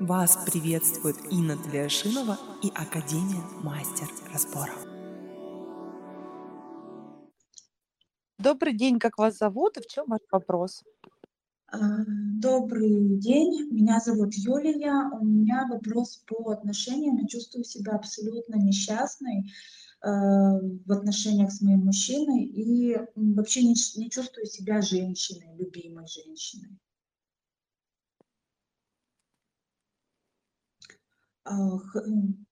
Вас приветствует Инна Тлешинова и Академия Мастер Разборов. Добрый день, как вас зовут и в чем ваш вопрос? А, добрый день, меня зовут Юлия. У меня вопрос по отношениям. Я чувствую себя абсолютно несчастной э, в отношениях с моим мужчиной и вообще не, не чувствую себя женщиной, любимой женщиной.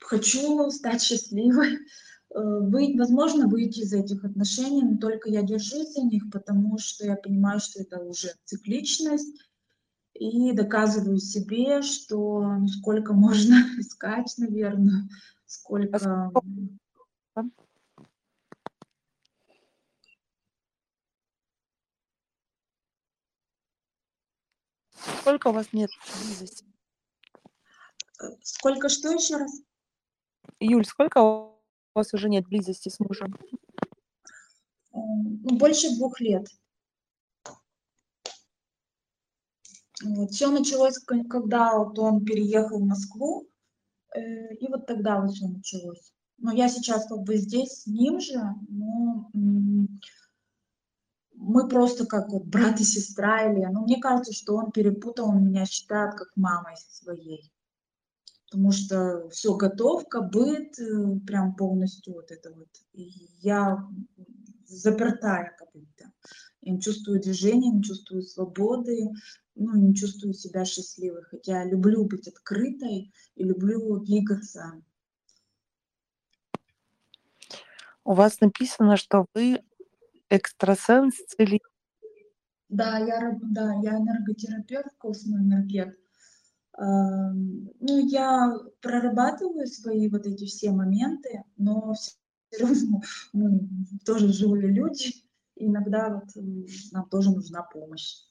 Хочу стать счастливой, э, вы, возможно, выйти из этих отношений, но только я держусь за них, потому что я понимаю, что это уже цикличность, и доказываю себе, что ну, сколько можно искать, наверное, А сколько... сколько вам? Сколько у вас нет близости? Сколько что еще раз? Юль, сколько у вас уже нет близости с мужем? Э, Ну, больше двух лет. Вот. Все началось, ко- когда вот он переехал в Москву, э, и вот тогда вот все началось. Но я сейчас как бы здесь с ним же, но мы просто как вот брат и сестра, или, ну, мне кажется, что он перепутал, он меня считает как мамой своей. Потому что все готовка, быт, э, прям полностью вот это вот. И я запертая как будто. Я не чувствую движения, не чувствую свободы, ну, не чувствую себя счастливой. Хотя люблю быть открытой и люблю двигаться. У вас написано, что вы экстрасенс целитель. Да, я, да, я энерготерапевт, космоэнергет. Ну, я прорабатываю свои вот эти все моменты, но все равно мы тоже живые люди. и Иногда вот нам тоже нужна помощь.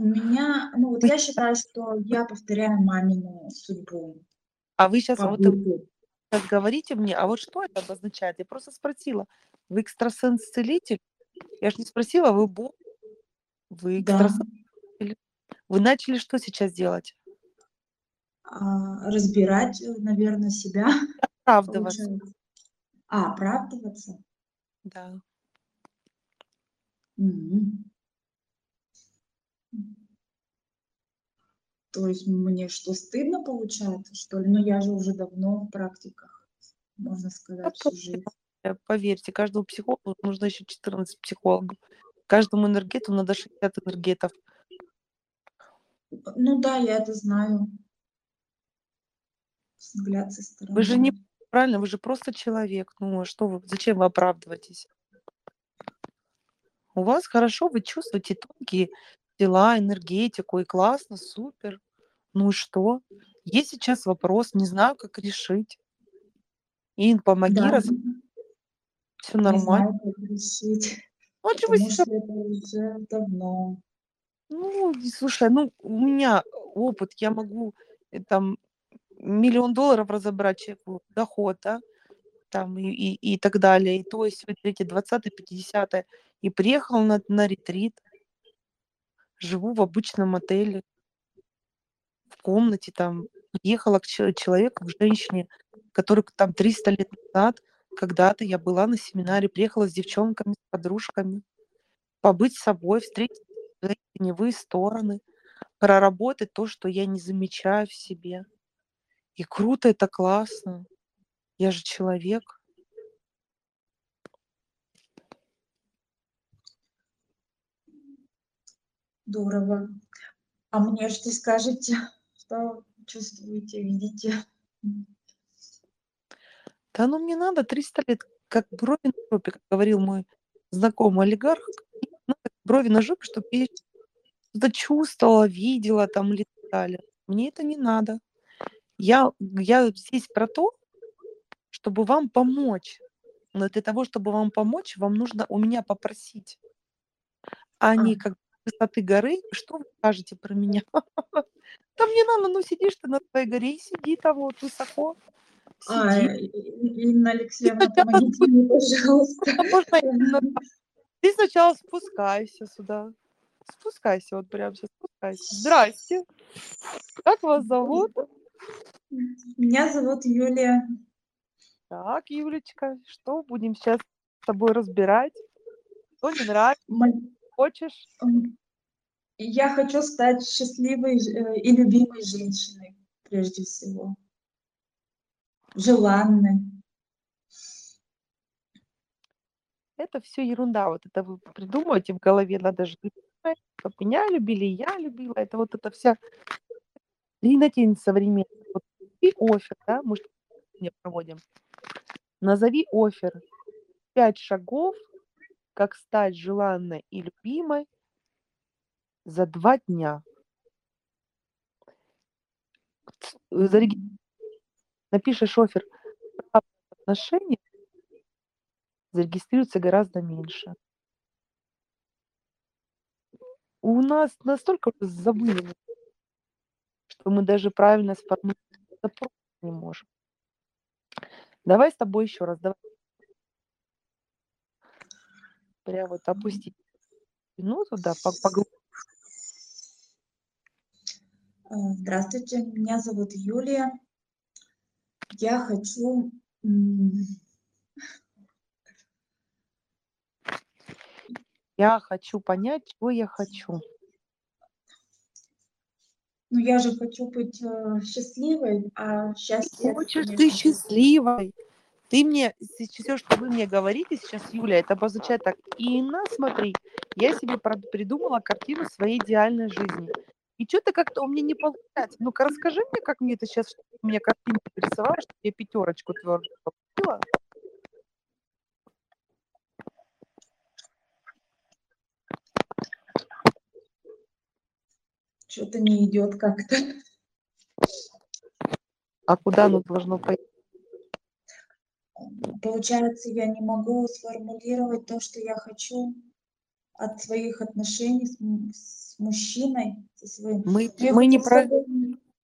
У меня, ну вот я считаю, что я повторяю мамину судьбу А вы сейчас вот щас говорите мне, а вот что это обозначает? Я просто спросила, вы экстрасенс целитель? Я же не спросила, вы бог, вы Да, экстрасенс целитель? Вы начали что сейчас делать? а, разбирать, наверное, себя, Оправдываться. получается. А, оправдываться. Да. Мгм. То есть мне что, стыдно получается, что ли? Но я же уже давно в практиках, можно сказать, всю жизнь. э, поверьте, каждому психологу нужно еще 14 психологов. Каждому энергету надо 60 энергетов. Ну да, я это знаю. Взгляд со Вы же не стороны. правильно, вы же просто человек. Ну, а что вы, зачем вы оправдываетесь? У вас хорошо, вы чувствуете тонкие тела, энергетику, и классно, супер. Ну и что? Есть сейчас вопрос, не знаю, как решить. Ин, помоги, Да, раз все не нормально. знаю, как решить, Ну, а чё вы что это уже давно. Ну, и слушай, ну, у меня опыт, я могу э, там миллион долларов разобрать человеку, доход, да, там и, и, и так далее. И то есть, вы третье, 20 50 и приехал на, на ретрит, живу в обычном отеле, в комнате там, приехала к че- человеку, к женщине, который там 300 лет назад, когда-то я была на семинаре, приехала с девчонками, с подружками, побыть собой, встретить теневые стороны, проработать то, что я не замечаю в себе. И круто, это классно. Я же человек. Здорово. А мне что скажете? Что чувствуете, видите? Да ну мне надо 300 лет, как брови на жопе, как говорил мой знакомый олигарх, брови на жопе, чтобы я что-то чувствовала, видела там или так далее. Мне это не надо. Я, я здесь про то, чтобы вам помочь. Но для того, чтобы вам помочь, вам нужно у меня попросить, а А, не как высоты горы, что вы скажете про меня? Да мне надо, ну сидишь ты на своей горе и сиди там вот высоко, а, Инна Алексеевна, помогите мне, пожалуйста. Ты сначала спускайся сюда. Спускайся вот прямо сейчас. Здрасте. Здрасте. Как вас зовут? Меня зовут Юлия. Так, Юлечка, что будем сейчас с тобой разбирать? Что не нравится, Мо- хочешь? Я хочу стать счастливой э, и любимой женщиной, прежде всего. Желанной. Это все ерунда. Вот это вы придумываете в голове, надо же чтобы меня любили, я любила. Это вот эта вся дрянотень современная. Вот и офер, да, мы сегодня проводим. Назови офер. Пять шагов, как стать желанной и любимой за два дня. Напишешь офер отношения, зарегистрируется гораздо меньше. У нас настолько забыли, что мы даже правильно сформулировать запрос не можем. Давай с тобой еще раз. Давай. Прям вот опустить минуту, да, по- поглубже. Э, Здравствуйте, меня зовут Юлия. Я хочу... Я хочу понять, чего я хочу. Ну, я же хочу быть э, счастливой, а счастье... Хочешь ты счастливой. Ты мне, все, что вы мне говорите сейчас, Юля, это обозначает так. Инна, смотри, я себе придумала картину своей идеальной жизни. И что-то как-то у меня не получается. Ну-ка расскажи мне, как мне это сейчас, у меня картинку рисовала, что я пятерочку твердую получила. Что-то не идет как-то. А куда оно должно пойти? Получается, я не могу сформулировать то, что я хочу от своих отношений с, с мужчиной, со своим. Мы, я мы, не про,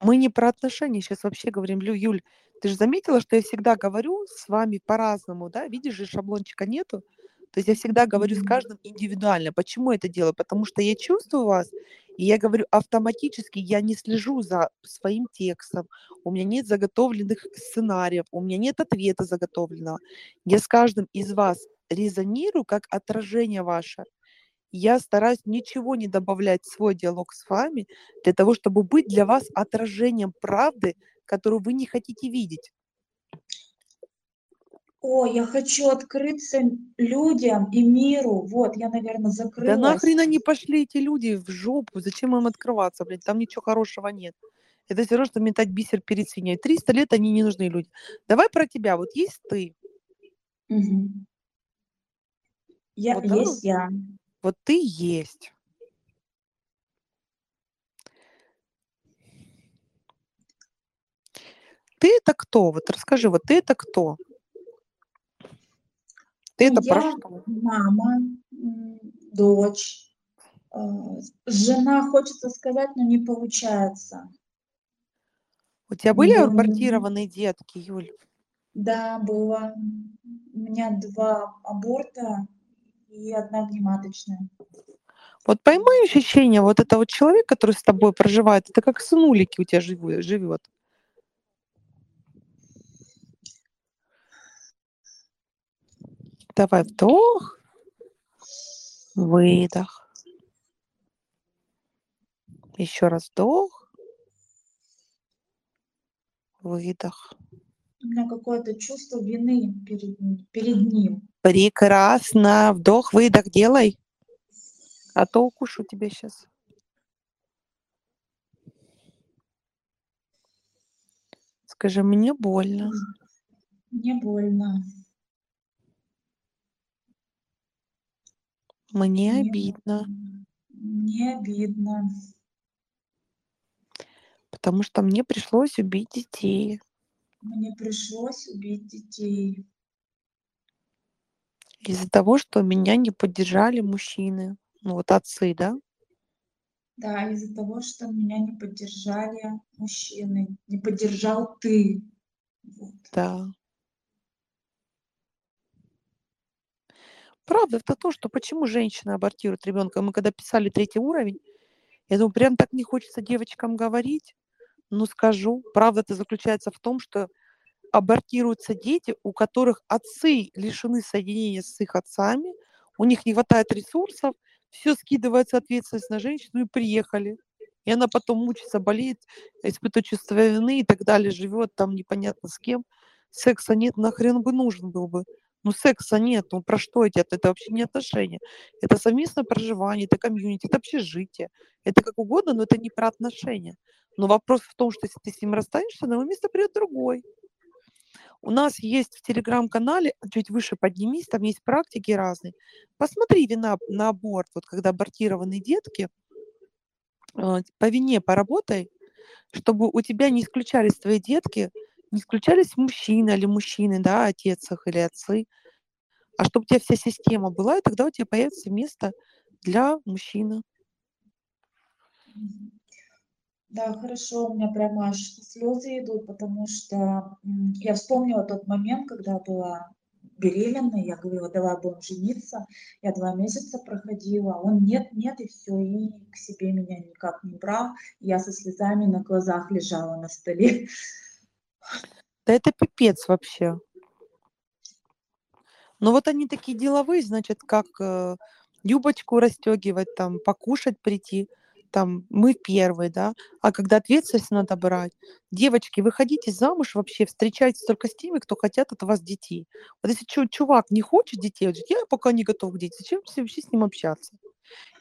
мы не про отношения сейчас вообще говорим. Лю, Юль, ты же заметила, что я всегда говорю с вами по-разному, да? Видишь же, шаблончика нету. То есть я всегда говорю с каждым индивидуально. Почему это делаю? Потому что я чувствую вас, и я говорю автоматически, я не слежу за своим текстом, у меня нет заготовленных сценариев, у меня нет ответа заготовленного. Я с каждым из вас резонирую как отражение ваше. Я стараюсь ничего не добавлять в свой диалог с вами для того, чтобы быть для вас отражением правды, которую вы не хотите видеть. О, я хочу открыться людям и миру. Вот, я, наверное, Да закрылась. нахрен они пошли, эти люди, в жопу? Зачем им открываться, блядь? Там ничего хорошего нет. Это все равно, что метать бисер перед свиньей. 300 лет они не нужны люди. Давай про тебя. Вот есть ты, Мгм. Я, Вот да, есть я. вот ты есть. Ты это кто? Вот расскажи, вот ты это кто? Ты это я что? мама, дочь, э, жена, хочется сказать, но не получается. У тебя были абортированные детки, Юль? Да, было. У меня два аборта и одна внематочная. Вот поймай ощущение, вот это вот человек, который с тобой проживает, это как сынулики у тебя живет. Давай вдох, выдох. Еще раз вдох, выдох. У меня какое-то чувство вины перед, ним- перед ним. Прекрасно. Вдох, выдох делай. А то укушу тебя сейчас. Скажи, мне больно. Мне больно. Мне обидно. Мне обидно. потому что мне пришлось убить детей. Мне пришлось убить детей. Из-за того, что меня не поддержали мужчины. Ну вот отцы, да? Да, из-за того, что меня не поддержали мужчины. Не поддержал ты. Вот. Да. Правда это то, что почему женщина абортирует ребенка. Мы когда писали третий уровень, Я думаю, прям так не хочется девочкам говорить, но скажу. Правда-то заключается в том, что абортируются дети, у которых отцы лишены соединения с их отцами, у них не хватает ресурсов, все скидывается ответственность на женщину и приехали. И она потом мучится, болеет, испытывает чувство вины и так далее, живет там непонятно с кем. Секса нет, нахрен бы нужен был бы. Ну, секса нет, ну про что эти? Это, вообще не отношения. Это совместное проживание, это комьюнити, это общежитие. Это как угодно, но это не про отношения. Но вопрос в том, что если ты с ним расстанешься, на его место придет другой. У нас есть в телеграм-канале, чуть выше поднимись, там есть практики разные. Посмотри вина на аборт, вот когда абортированные детки, а, по вине поработай, чтобы у тебя не исключались твои детки, не исключались мужчины или мужчины, да, отец их или отцы, а чтобы у тебя вся система была, и тогда у тебя появится место для мужчины. Да, хорошо, у меня прямо аж слезы идут, потому что я вспомнила тот момент, когда была беременной, я говорила, давай будем жениться. Я два месяца проходила, он нет, нет, и все, и к себе меня никак не брал. Я со слезами на глазах лежала на столе. Да это пипец вообще. Но вот они такие деловые, значит, как э, юбочку расстегивать, там, покушать прийти – там мы первые, да, а когда ответственность надо брать, девочки, выходите замуж вообще, встречайтесь только с теми, кто хотят от вас детей. Вот если чувак не хочет детей, вот, я пока не готов к детям, зачем вообще с ним общаться?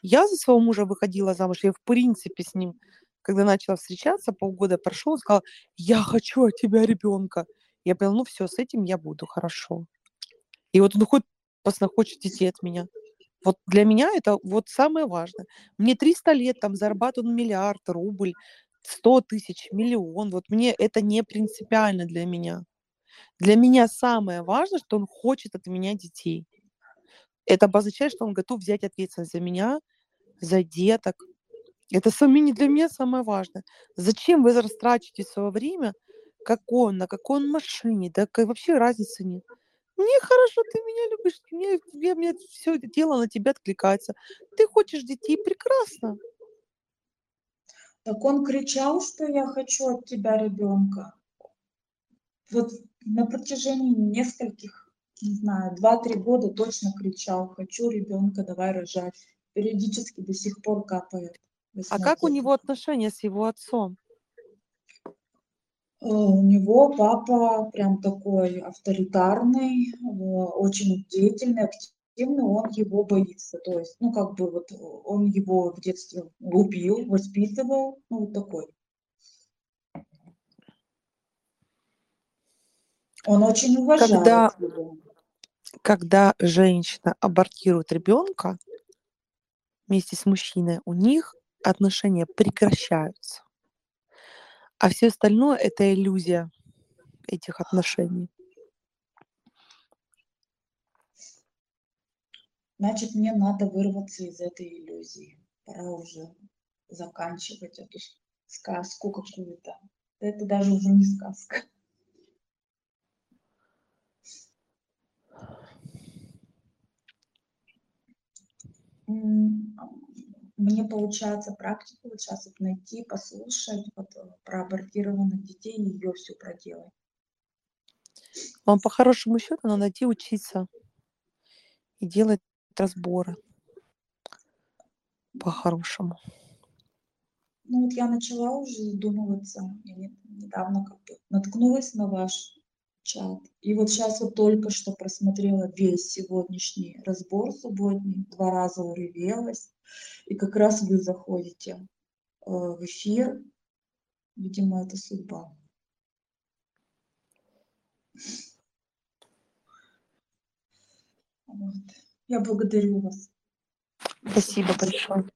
Я за своего мужа выходила замуж, я в принципе с ним, когда начала встречаться, полгода прошел, он сказал, я хочу от тебя ребенка. Я поняла, ну все, с этим я буду, хорошо. И вот он хоть хочет детей от меня. Вот для меня это вот самое важное. Мне 300 лет, там зарабатываю миллиард, рубль, 100 тысяч, миллион. Вот мне это не принципиально для меня. Для меня самое важное, что он хочет от меня детей. Это обозначает, что он готов взять ответственность за меня, за деток. Это сами для меня самое важное. Зачем вы растрачиваете свое время, как он, на какой он машине, да вообще разницы нет. Мне хорошо, ты меня любишь, мне, мне, мне все это дело на тебя откликается. Ты хочешь детей, прекрасно. Так он кричал, что я хочу от тебя ребенка. Вот на протяжении нескольких, не знаю, два-три года точно кричал, хочу ребенка, давай рожать. Периодически до сих пор капает. А как у него отношения с его отцом? Э, у него папа прям такой авторитарный, очень деятельный, активный, он его боится. То есть, ну, как бы вот он его в детстве любил, воспитывал, ну, вот такой. Он очень уважает когда, его. Когда женщина абортирует ребенка вместе с мужчиной, у них отношения прекращаются. А все остальное это иллюзия этих отношений. Значит, мне надо вырваться из этой иллюзии. Пора уже заканчивать эту сказку какую-то. Это даже уже не сказка. Мне получается практику вот сейчас вот найти, послушать вот, э, про абортированных детей и ее всю проделать. Вам по хорошему счету надо найти учиться и делать разборы по-хорошему. Ну вот я начала уже задумываться, я недавно как бы наткнулась на ваш чат. И вот сейчас вот только что просмотрела весь сегодняшний разбор субботний, два раза уревелась. И как раз вы заходите э, в эфир. Видимо, это судьба. Вот. Я благодарю вас. Спасибо большое.